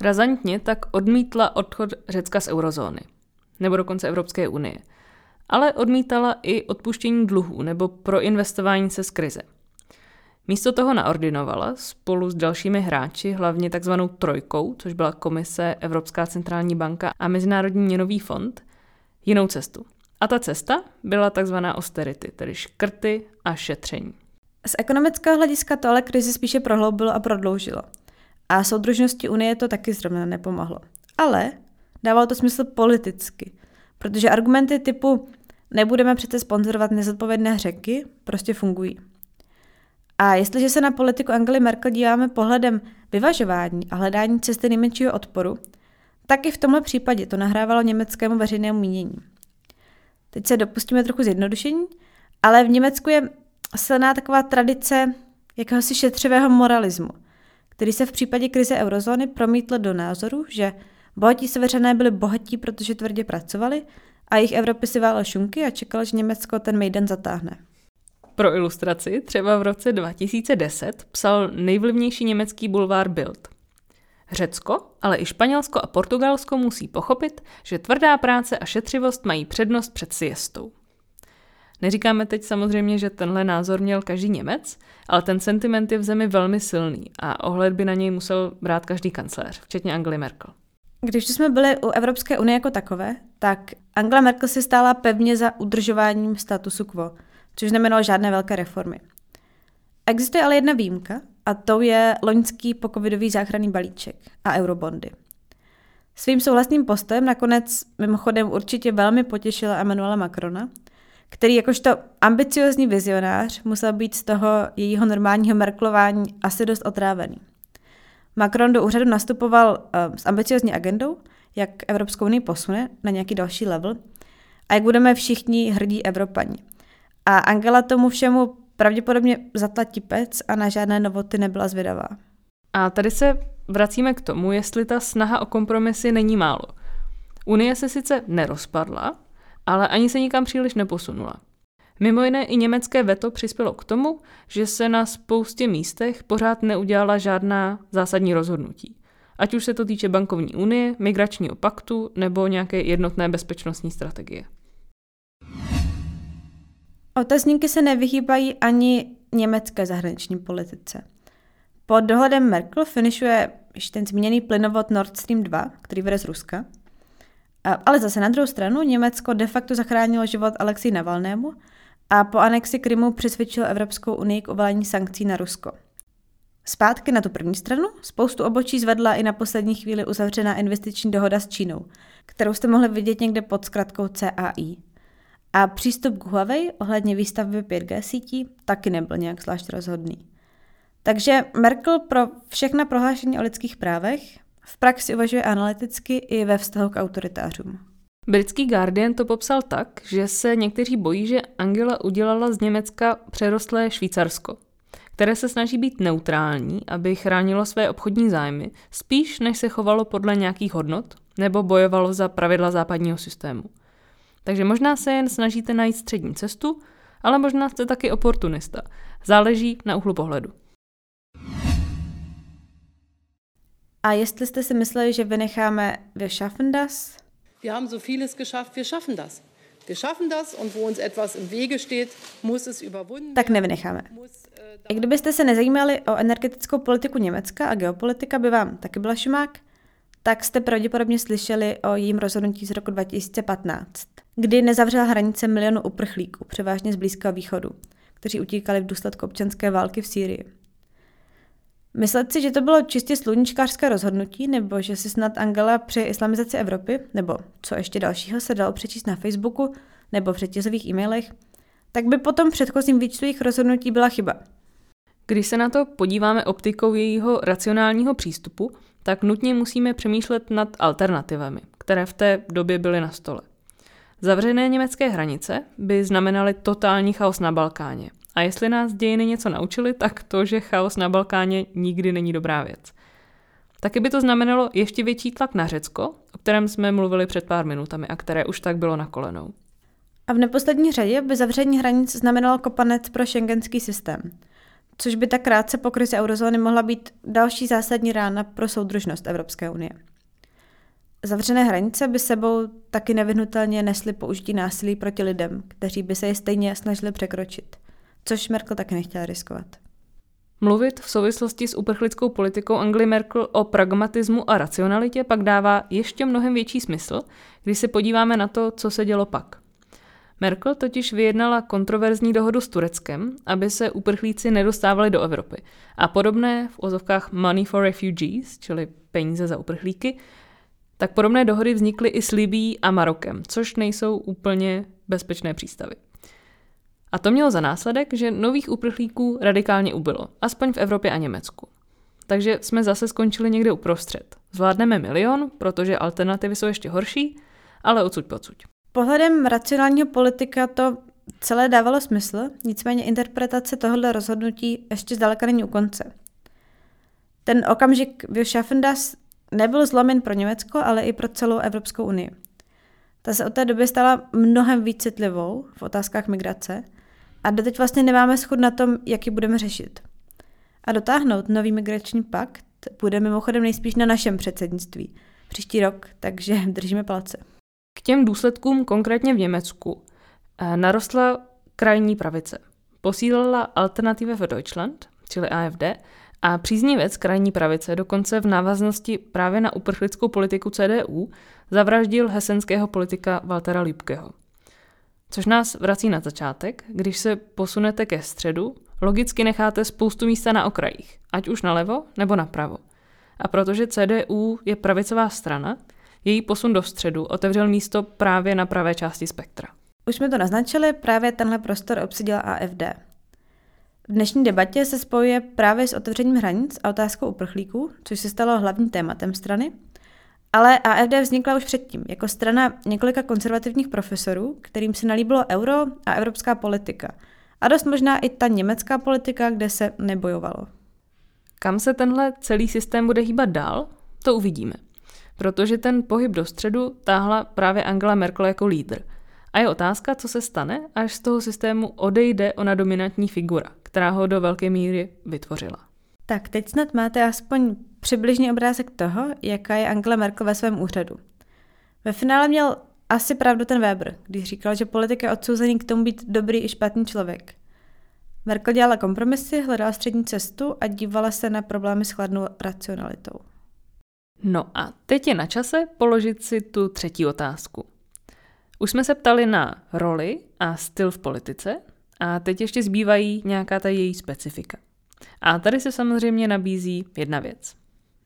Razantně tak odmítla odchod Řecka z eurozóny, nebo dokonce Evropské unie – ale odmítala i odpuštění dluhů nebo proinvestování se z krize. Místo toho naordinovala spolu s dalšími hráči, hlavně takzvanou trojkou, což byla Komise, Evropská centrální banka a Mezinárodní měnový fond, jinou cestu. A ta cesta byla takzvaná austerity, tedy škrty a šetření. Z ekonomického hlediska to ale krizi spíše prohloubilo a prodloužilo. A soudružnosti Unie to taky zrovna nepomohlo. Ale dávalo to smysl politicky, protože argumenty typu Nebudeme přece sponzorovat nezodpovědné řeky, prostě fungují. A jestliže se na politiku Angely Merkel díváme pohledem vyvažování a hledání cesty nejmenšího odporu, tak i v tomhle případě to nahrávalo německému veřejnému mínění. Teď se dopustíme trochu zjednodušení, ale v Německu je silná taková tradice jakéhosi šetřivého moralismu, který se v případě krize eurozóny promítl do názoru, že bohatí seveřané byli bohatí, protože tvrdě pracovali a jich Evropy si válel šunky a čekal, že Německo ten mejdan zatáhne. Pro ilustraci třeba v roce 2010 psal nejvlivnější německý bulvár Bild. Řecko, ale i Španělsko a Portugalsko musí pochopit, že tvrdá práce a šetřivost mají přednost před siestou. Neříkáme teď samozřejmě, že tenhle názor měl každý Němec, ale ten sentiment je v zemi velmi silný a ohled by na něj musel brát každý kancléř, včetně Angely Merkel. Když jsme byli u Evropské unie jako takové, tak Angela Merkel si stála pevně za udržováním statusu quo, což znamenalo žádné velké reformy. Existuje ale jedna výjimka a to je loňský pokovidový záchranný balíček a eurobondy. Svým souhlasným postojem nakonec mimochodem určitě velmi potěšila Emmanuela Macrona, který jakožto ambiciozní vizionář musel být z toho jejího normálního merklování asi dost otrávený. Macron do úřadu nastupoval uh, s ambiciozní agendou, jak Evropskou unii posune na nějaký další level a jak budeme všichni hrdí Evropani. A Angela tomu všemu pravděpodobně zatla tipec a na žádné novoty nebyla zvědavá. A tady se vracíme k tomu, jestli ta snaha o kompromisy není málo. Unie se sice nerozpadla, ale ani se nikam příliš neposunula. Mimo jiné i německé veto přispělo k tomu, že se na spoustě místech pořád neudělala žádná zásadní rozhodnutí. Ať už se to týče bankovní unie, migračního paktu nebo nějaké jednotné bezpečnostní strategie. Otazníky se nevyhýbají ani německé zahraniční politice. Pod dohledem Merkel finišuje již ten zmíněný plynovod Nord Stream 2, který vede z Ruska. Ale zase na druhou stranu Německo de facto zachránilo život Alexi Navalnému a po anexi Krymu přesvědčil Evropskou unii k uvalení sankcí na Rusko. Zpátky na tu první stranu spoustu obočí zvedla i na poslední chvíli uzavřená investiční dohoda s Čínou, kterou jste mohli vidět někde pod zkratkou CAI. A přístup k Huawei ohledně výstavby 5G sítí taky nebyl nějak zvlášť rozhodný. Takže Merkel pro všechna prohlášení o lidských právech v praxi uvažuje analyticky i ve vztahu k autoritářům. Britský Guardian to popsal tak, že se někteří bojí, že Angela udělala z Německa přerostlé Švýcarsko, které se snaží být neutrální, aby chránilo své obchodní zájmy, spíš než se chovalo podle nějakých hodnot nebo bojovalo za pravidla západního systému. Takže možná se jen snažíte najít střední cestu, ale možná jste taky oportunista. Záleží na úhlu pohledu. A jestli jste si mysleli, že vynecháme Wir schaffen das? Wir haben so vieles geschafft, wir schaffen das. Wir schaffen das und wo uns etwas im Wege steht, muss es überwunden Tak nevynecháme. I kdybyste se nezajímali o energetickou politiku Německa a geopolitika by vám taky byla šumák, tak jste pravděpodobně slyšeli o jejím rozhodnutí z roku 2015, kdy nezavřela hranice milionu uprchlíků, převážně z Blízkého východu, kteří utíkali v důsledku občanské války v Sýrii. Myslet si, že to bylo čistě sluníčkářské rozhodnutí, nebo že si snad Angela přeje islamizaci Evropy, nebo co ještě dalšího se dalo přečíst na Facebooku nebo v řetězových e-mailech, tak by potom předchozím výčtu jejich rozhodnutí byla chyba. Když se na to podíváme optikou jejího racionálního přístupu, tak nutně musíme přemýšlet nad alternativami, které v té době byly na stole. Zavřené německé hranice by znamenaly totální chaos na Balkáně. A jestli nás dějiny něco naučili, tak to, že chaos na Balkáně nikdy není dobrá věc. Taky by to znamenalo ještě větší tlak na Řecko, o kterém jsme mluvili před pár minutami a které už tak bylo na kolenou. A v neposlední řadě by zavření hranic znamenalo kopanec pro šengenský systém, což by tak krátce po krizi eurozóny mohla být další zásadní rána pro soudržnost Evropské unie. Zavřené hranice by sebou taky nevyhnutelně nesly použití násilí proti lidem, kteří by se je stejně snažili překročit, což Merkel taky nechtěla riskovat. Mluvit v souvislosti s uprchlickou politikou Angely Merkel o pragmatismu a racionalitě pak dává ještě mnohem větší smysl, když se podíváme na to, co se dělo pak. Merkel totiž vyjednala kontroverzní dohodu s Tureckem, aby se uprchlíci nedostávali do Evropy. A podobné v ozovkách Money for Refugees, čili peníze za uprchlíky, tak podobné dohody vznikly i s Libí a Marokem, což nejsou úplně bezpečné přístavy. A to mělo za následek, že nových uprchlíků radikálně ubylo, aspoň v Evropě a Německu. Takže jsme zase skončili někde uprostřed. Zvládneme milion, protože alternativy jsou ještě horší, ale odsud pocuť. Pohledem racionálního politika to celé dávalo smysl, nicméně interpretace tohoto rozhodnutí ještě zdaleka není u konce. Ten okamžik das nebyl zlomen pro Německo, ale i pro celou Evropskou unii. Ta se od té doby stala mnohem víc citlivou v otázkách migrace a doteď vlastně nemáme schod na tom, jak ji budeme řešit. A dotáhnout nový migrační pakt bude mimochodem nejspíš na našem předsednictví příští rok, takže držíme palce. K těm důsledkům konkrétně v Německu eh, narostla krajní pravice. Posílila Alternative für Deutschland, čili AFD, a příznivec krajní pravice dokonce v návaznosti právě na uprchlickou politiku CDU zavraždil hesenského politika Waltera Liebkeho. Což nás vrací na začátek, když se posunete ke středu, logicky necháte spoustu místa na okrajích, ať už nalevo nebo napravo. A protože CDU je pravicová strana, její posun do středu otevřel místo právě na pravé části spektra. Už jsme to naznačili, právě tenhle prostor obsadila AFD. V dnešní debatě se spojuje právě s otevřením hranic a otázkou uprchlíků, což se stalo hlavním tématem strany. Ale AFD vznikla už předtím, jako strana několika konzervativních profesorů, kterým se nalíbilo euro a evropská politika. A dost možná i ta německá politika, kde se nebojovalo. Kam se tenhle celý systém bude hýbat dál, to uvidíme. Protože ten pohyb do středu táhla právě Angela Merkel jako lídr. A je otázka, co se stane, až z toho systému odejde ona dominantní figura, která ho do velké míry vytvořila. Tak teď snad máte aspoň přibližný obrázek toho, jaká je Angela Merkel ve svém úřadu. Ve finále měl asi pravdu ten Weber, když říkal, že politik je odsouzený k tomu být dobrý i špatný člověk. Merkel dělala kompromisy, hledala střední cestu a dívala se na problémy s chladnou racionalitou. No a teď je na čase položit si tu třetí otázku. Už jsme se ptali na roli a styl v politice a teď ještě zbývají nějaká ta její specifika. A tady se samozřejmě nabízí jedna věc.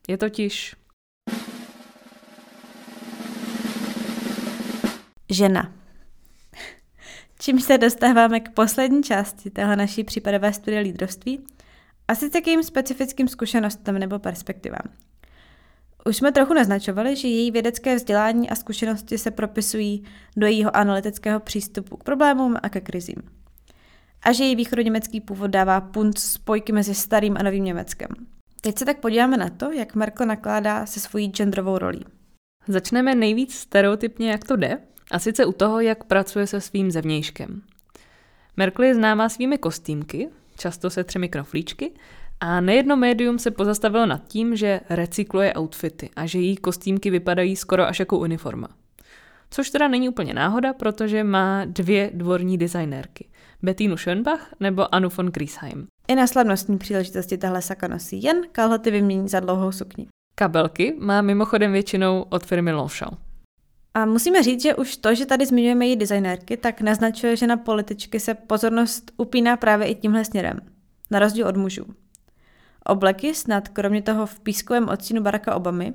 Je totiž žena. Čím se dostáváme k poslední části téhle naší případové studie lídrovství, a sice k jejím specifickým zkušenostem nebo perspektivám. Už jsme trochu naznačovali, že její vědecké vzdělání a zkušenosti se propisují do jejího analytického přístupu k problémům a ke krizím. A že její východoněmecký původ dává punt spojky mezi starým a novým Německem. Teď se tak podíváme na to, jak Merkel nakládá se svojí genderovou rolí. Začneme nejvíc stereotypně, jak to jde, a sice u toho, jak pracuje se svým zevnějškem. Merkel je známá svými kostýmky, často se třemi knoflíčky, A nejedno médium se pozastavilo nad tím, že recykluje outfity a že její kostýmky vypadají skoro až jako uniforma. Což teda není úplně náhoda, protože má dvě dvorní designérky. Bettinu Schönbach nebo Anu von Griesheim. I na slavnostní příležitosti tahle saka nosí jen kalhoty vymění za dlouhou sukni. Kabelky má mimochodem většinou od firmy Longchamp. A musíme říct, že už to, že tady zmiňujeme její designérky, tak naznačuje, že na političky se pozornost upíná právě i tímhle směrem, na rozdíl od mužů. Obleky snad kromě toho v pískovém odstínu Baracka Obamy,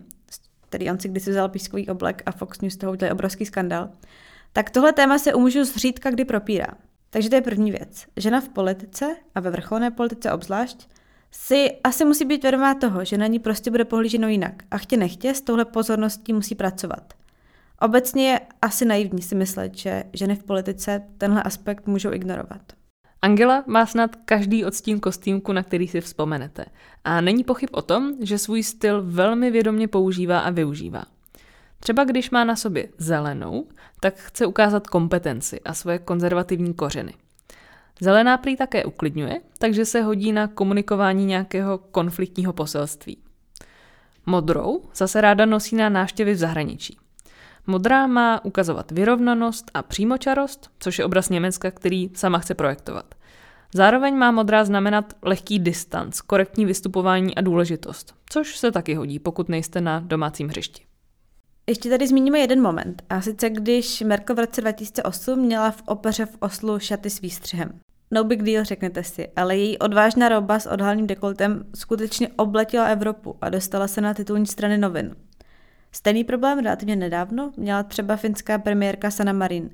který on si kdysi vzal pískový oblek a Fox News toho udělali obrovský skandal, tak tohle téma se u mužů zřídka kdy propírá. Takže to je první věc. Žena v politice a ve vrcholné politice obzvlášť si asi musí být vědomá toho, že na ní prostě bude pohlíženo jinak a chtě nechtě s touhle pozorností musí pracovat. Obecně je asi naivní si myslet, že ženy v politice tenhle aspekt můžou ignorovat. Angela má snad každý odstín kostýmku, na který si vzpomenete. A není pochyb o tom, že svůj styl velmi vědomě používá a využívá. Třeba když má na sobě zelenou, tak chce ukázat kompetenci a svoje konzervativní kořeny. Zelená prý také uklidňuje, takže se hodí na komunikování nějakého konfliktního poselství. Modrou zase ráda nosí na návštěvy v zahraničí. Modrá má ukazovat vyrovnanost a přímočarost, což je obraz Německa, který sama chce projektovat. Zároveň má modrá znamenat lehký distanc, korektní vystupování a důležitost, což se taky hodí, pokud nejste na domácím hřišti. Ještě tady zmíníme jeden moment, a sice když Merkel v roce 2008 měla v opeře v Oslu šaty s výstřihem. No big deal, řeknete si, ale její odvážná roba s odhalným dekoltem skutečně obletěla Evropu a dostala se na titulní strany novin. Stejný problém relativně nedávno měla třeba finská premiérka Sana Marin,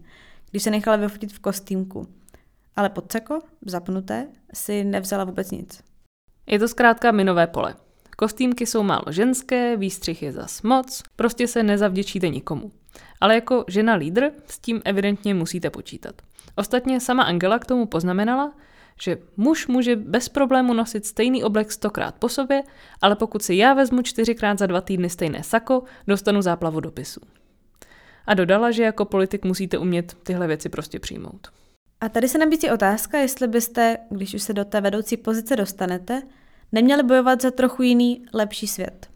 když se nechala vyfotit v kostýmku. Ale pod zapnuté, si nevzala vůbec nic. Je to zkrátka minové pole. Kostýmky jsou málo ženské, výstřih je zas moc, prostě se nezavděčíte nikomu. Ale jako žena lídr s tím evidentně musíte počítat. Ostatně sama Angela k tomu poznamenala, že muž může bez problému nosit stejný oblek stokrát po sobě, ale pokud si já vezmu čtyřikrát za dva týdny stejné sako, dostanu záplavu dopisů. A dodala, že jako politik musíte umět tyhle věci prostě přijmout. A tady se nabízí otázka, jestli byste, když už se do té vedoucí pozice dostanete, neměli bojovat za trochu jiný, lepší svět.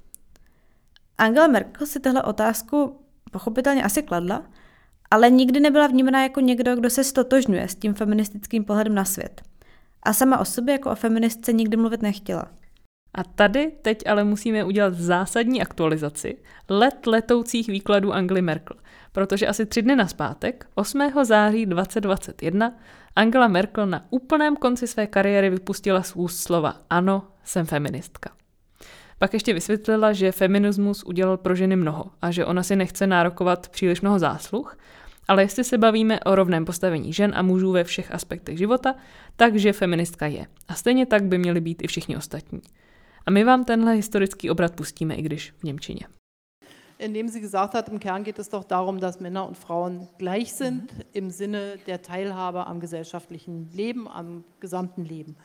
Angela Merkel si tahle otázku pochopitelně asi kladla, ale nikdy nebyla vnímána jako někdo, kdo se stotožňuje s tím feministickým pohledem na svět. A sama o sobě jako o feministce nikdy mluvit nechtěla. A tady teď ale musíme udělat zásadní aktualizaci let letoucích výkladů Angely Merkel, protože asi tři dny naspátek, 8. září 2021, Angela Merkel na úplném konci své kariéry vypustila úst slova ano, jsem feministka. Pak ještě vysvětlila, že feminismus udělal pro ženy mnoho a že ona si nechce nárokovat příliš mnoho zásluh, ale jestli se bavíme o rovném postavení žen a mužů ve všech aspektech života, takže feministka je. A stejně tak by měli být i všichni ostatní. A my vám tenhle historický obrat pustíme, i když v Němčině. indem sie gesagt hat, im Kern geht es doch darum, dass Männer und Frauen gleich sind im Sinne der Teilhabe am gesellschaftlichen Leben, am gesamten Leben.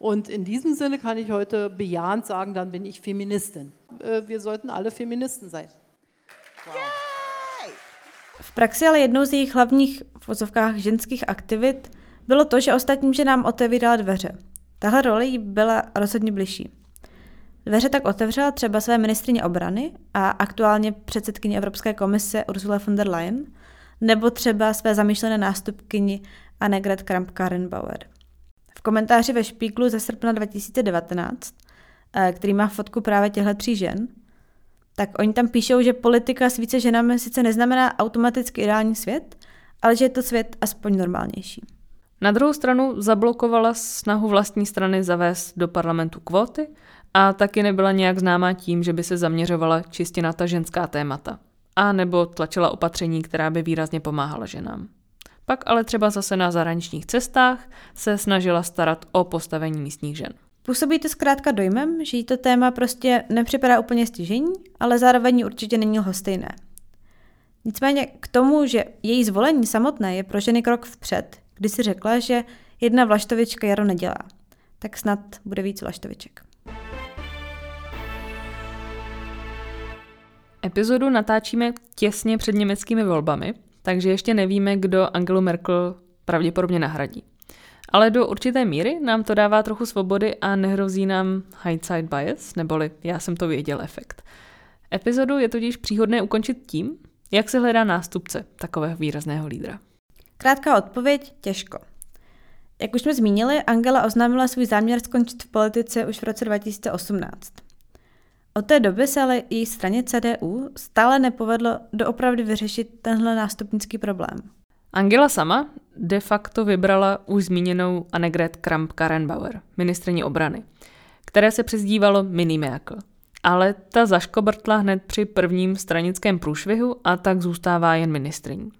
Und in diesem Sinne kann ich heute bejahend sagen, dann bin ich Feministin. Äh, wir sollten alle Feministen sein. Wow. V praxi ale jednou z jejich hlavních v ženských aktivit bylo to, že ostatním ženám otevírala dveře. Tahle role jí byla rozhodně bližší. Dveře tak otevřela třeba své ministrině obrany a aktuálně předsedkyně Evropské komise Ursula von der Leyen, nebo třeba své zamýšlené nástupkyni Annegret Kramp-Karrenbauer. V komentáři ve Špíklu ze srpna 2019, eh, který má fotku právě těchto tří žen, tak oni tam píšou, že politika s více ženami sice neznamená automaticky ideální svět, ale že je to svět aspoň normálnější. Na druhou stranu zablokovala snahu vlastní strany zavést do parlamentu kvóty a taky nebyla nějak známá tím, že by se zaměřovala čistě na ta ženská témata. A nebo tlačila opatření, která by výrazně pomáhala ženám. Pak ale třeba zase na zahraničních cestách se snažila starat o postavení místních žen. Působí to zkrátka dojmem, že jí to téma prostě nepřipadá úplně stěžení, ale zároveň určitě není lhostejné. Nicméně k tomu, že její zvolení samotné je pro ženy krok vpřed, kdy si řekla, že jedna vlaštovička jaro nedělá. Tak snad bude víc vlaštoviček. Epizodu natáčíme těsně před německými volbami, takže ještě nevíme, kdo Angelu Merkel pravděpodobně nahradí. Ale do určité míry nám to dává trochu svobody a nehrozí nám hindsight bias, neboli já jsem to věděl efekt. Epizodu je totiž příhodné ukončit tím, jak se hledá nástupce takového výrazného lídra. Krátká odpověď, těžko. Jak už jsme zmínili, Angela oznámila svůj záměr skončit v politice už v roce 2018. Od té doby se ale její straně CDU stále nepovedlo doopravdy vyřešit tenhle nástupnický problém. Angela sama de facto vybrala už zmíněnou Annegret Kramp-Karrenbauer, ministrině obrany, které se přezdívalo Mini Merkel. Ale ta zaškobrtla hned při prvním stranickém průšvihu a tak zůstává jen ministriní.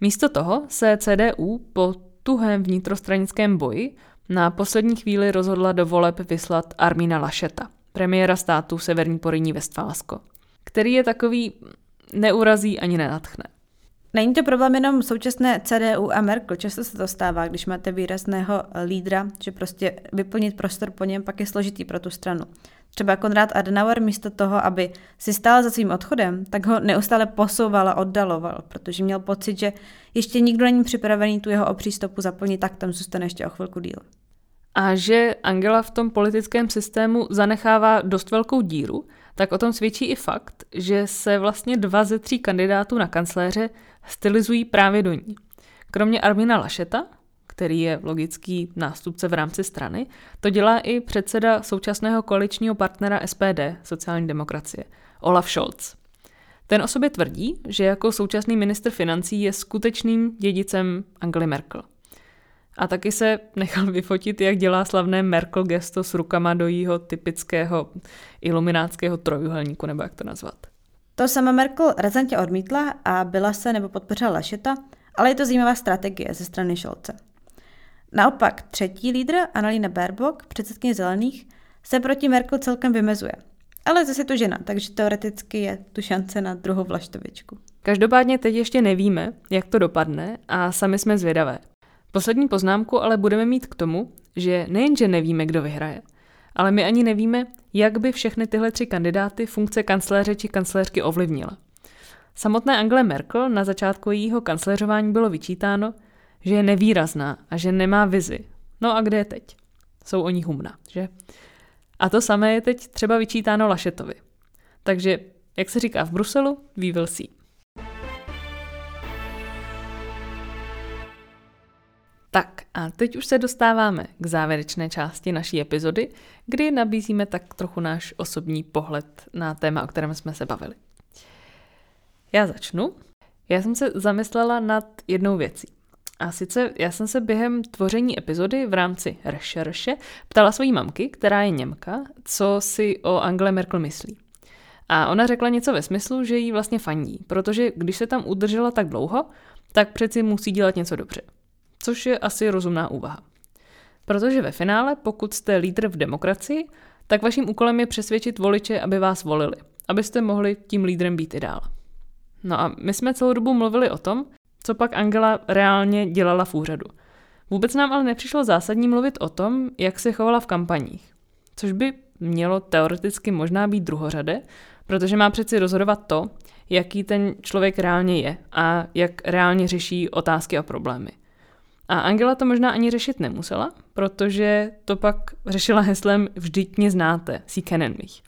Místo toho se CDU po tuhém vnitrostranickém boji na poslední chvíli rozhodla do voleb vyslat Armína Lašeta, premiéra státu Severní Poryní Vestfálsko, který je takový neurazí ani nenatchne. Není to problém jenom současné CDU a Merkel. Často se to stává, když máte výrazného lídra, že prostě vyplnit prostor po něm pak je složitý pro tu stranu. Třeba Konrad Adenauer místo toho, aby si stál za svým odchodem, tak ho neustále posouval a oddaloval, protože měl pocit, že ještě nikdo není připravený tu jeho o přístupu zaplnit, tak tam zůstane ještě o chvilku díl. A že Angela v tom politickém systému zanechává dost velkou díru, tak o tom svědčí i fakt, že se vlastně dva ze tří kandidátů na kancléře stylizují právě do ní. Kromě Armina Lašeta, který je logický nástupce v rámci strany, to dělá i předseda současného koaličního partnera SPD, sociální demokracie, Olaf Scholz. Ten o sobě tvrdí, že jako současný minister financí je skutečným dědicem Angely Merkel. A taky se nechal vyfotit, jak dělá slavné Merkel gesto s rukama do jího typického iluminátského trojuhelníku, nebo jak to nazvat. To sama Merkel razantně odmítla a byla se nebo podpořila Lašeta, ale je to zajímavá strategie ze strany Šolce. Naopak třetí lídr, Annalena Baerbock, předsedkyně zelených, se proti Merkel celkem vymezuje. Ale zase je to žena, takže teoreticky je tu šance na druhou vlaštovičku. Každopádně teď ještě nevíme, jak to dopadne a sami jsme zvědavé. Poslední poznámku ale budeme mít k tomu, že nejenže nevíme, kdo vyhraje, ale my ani nevíme, jak by všechny tyhle tři kandidáty funkce kancléře či kancléřky ovlivnila. Samotné Angle Merkel na začátku jejího kancléřování bylo vyčítáno, že je nevýrazná a že nemá vizi. No a kde je teď? Jsou o ní humna, že? A to samé je teď třeba vyčítáno Lašetovi. Takže, jak se říká v Bruselu, we will see. Tak a teď už se dostáváme k závěrečné části naší epizody, kdy nabízíme tak trochu náš osobní pohled na téma, o kterém jsme se bavili. Já začnu. Já jsem se zamyslela nad jednou věcí. A sice já jsem se během tvoření epizody v rámci rešerše ptala svojí mamky, která je Němka, co si o Angle Merkel myslí. A ona řekla něco ve smyslu, že jí vlastně fandí, protože když se tam udržela tak dlouho, tak přeci musí dělat něco dobře což je asi rozumná úvaha. Protože ve finále, pokud jste lídr v demokracii, tak vaším úkolem je přesvědčit voliče, aby vás volili, abyste mohli tím lídrem být i dál. No a my jsme celou dobu mluvili o tom, co pak Angela reálně dělala v úřadu. Vůbec nám ale nepřišlo zásadní mluvit o tom, jak se chovala v kampaních. Což by mělo teoreticky možná být druhořade, protože má přeci rozhodovat to, jaký ten člověk reálně je a jak reálně řeší otázky a problémy. A Angela to možná ani řešit nemusela, protože to pak řešila heslem Vždyť mě znáte, si kennen mich.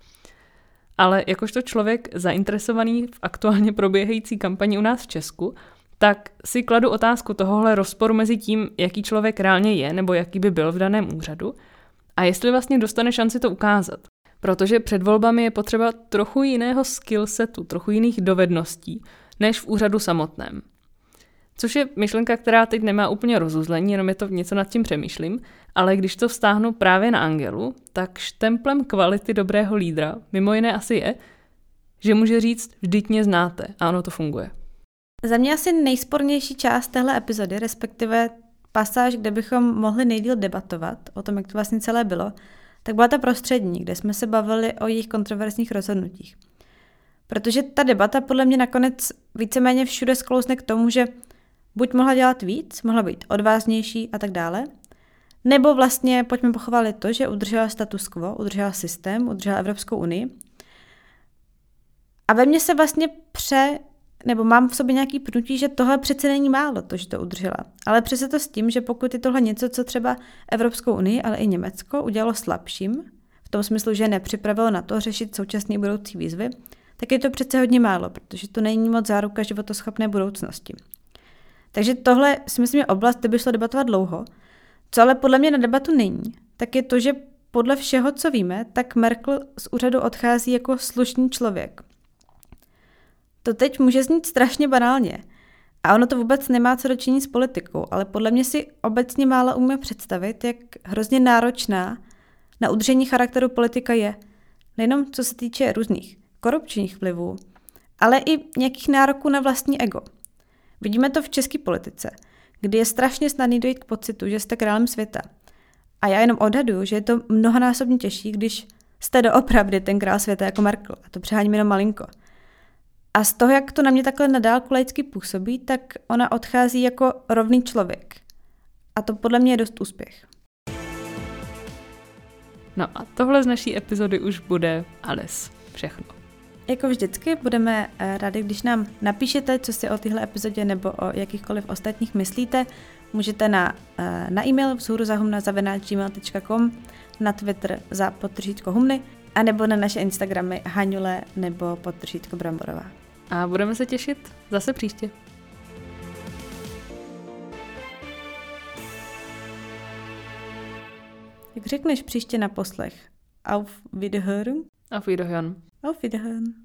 Ale jakožto člověk zainteresovaný v aktuálně proběhající kampani u nás v Česku, tak si kladu otázku tohohle rozporu mezi tím, jaký člověk reálně je, nebo jaký by byl v daném úřadu, a jestli vlastně dostane šanci to ukázat. Protože před volbami je potřeba trochu jiného skillsetu, trochu jiných dovedností, než v úřadu samotném. Což je myšlenka, která teď nemá úplně rozuzlení, jenom je to něco nad tím přemýšlím, ale když to vztáhnu právě na Angelu, tak štemplem kvality dobrého lídra mimo jiné asi je, že může říct, vždyť mě znáte a ono to funguje. Za mě asi nejspornější část téhle epizody, respektive pasáž, kde bychom mohli nejdíl debatovat o tom, jak to vlastně celé bylo, tak byla ta prostřední, kde jsme se bavili o jejich kontroverzních rozhodnutích. Protože ta debata podle mě nakonec víceméně všude sklouzne k tomu, že Buď mohla dělat víc, mohla být odvážnější a tak dále, nebo vlastně pojďme pochválit to, že udržela status quo, udržela systém, udržela Evropskou unii. A ve mně se vlastně pře nebo mám v sobě nějaký pnutí, že tohle přece není málo, to, že to udržela. Ale přece to s tím, že pokud je tohle něco, co třeba Evropskou unii, ale i Německo udělalo slabším, v tom smyslu, že nepřipravilo na to řešit současné budoucí výzvy, tak je to přece hodně málo, protože to není moc záruka životoschopné budoucnosti. Takže tohle si myslím je oblast, kde by šlo debatovat dlouho. Co ale podle mě na debatu není, tak je to, že podle všeho, co víme, tak Merkel z úřadu odchází jako slušný člověk. To teď může znít strašně banálně. A ono to vůbec nemá co dočinit s politikou, ale podle mě si obecně málo umíme představit, jak hrozně náročná na udržení charakteru politika je. Nejenom co se týče různých korupčních vlivů, ale i nějakých nároků na vlastní ego. Vidíme to v české politice, kdy je strašně snadný dojít k pocitu, že jste králem světa. A já jenom odhaduju, že je to mnohonásobně těžší, když jste doopravdy ten král světa jako Merkel. A to přeháním jenom malinko. A z toho, jak to na mě takhle nadálku laicky působí, tak ona odchází jako rovný člověk. A to podle mě je dost úspěch. No a tohle z naší epizody už bude alles. Všechno. Jako vždycky budeme eh, rádi, když nám napíšete, co si o téhle epizodě nebo o jakýchkoliv ostatních myslíte. Můžete na, eh, na e-mail vzhůru gmail.com, na Twitter za podtržítko humny, anebo na naše Instagramy Haňule nebo podtržítko Bramborová. A budeme se těšit zase příště. Jak řekneš příště na poslech? Auf Wiederhören? Auf Wiederhören. Auf Wiederhören.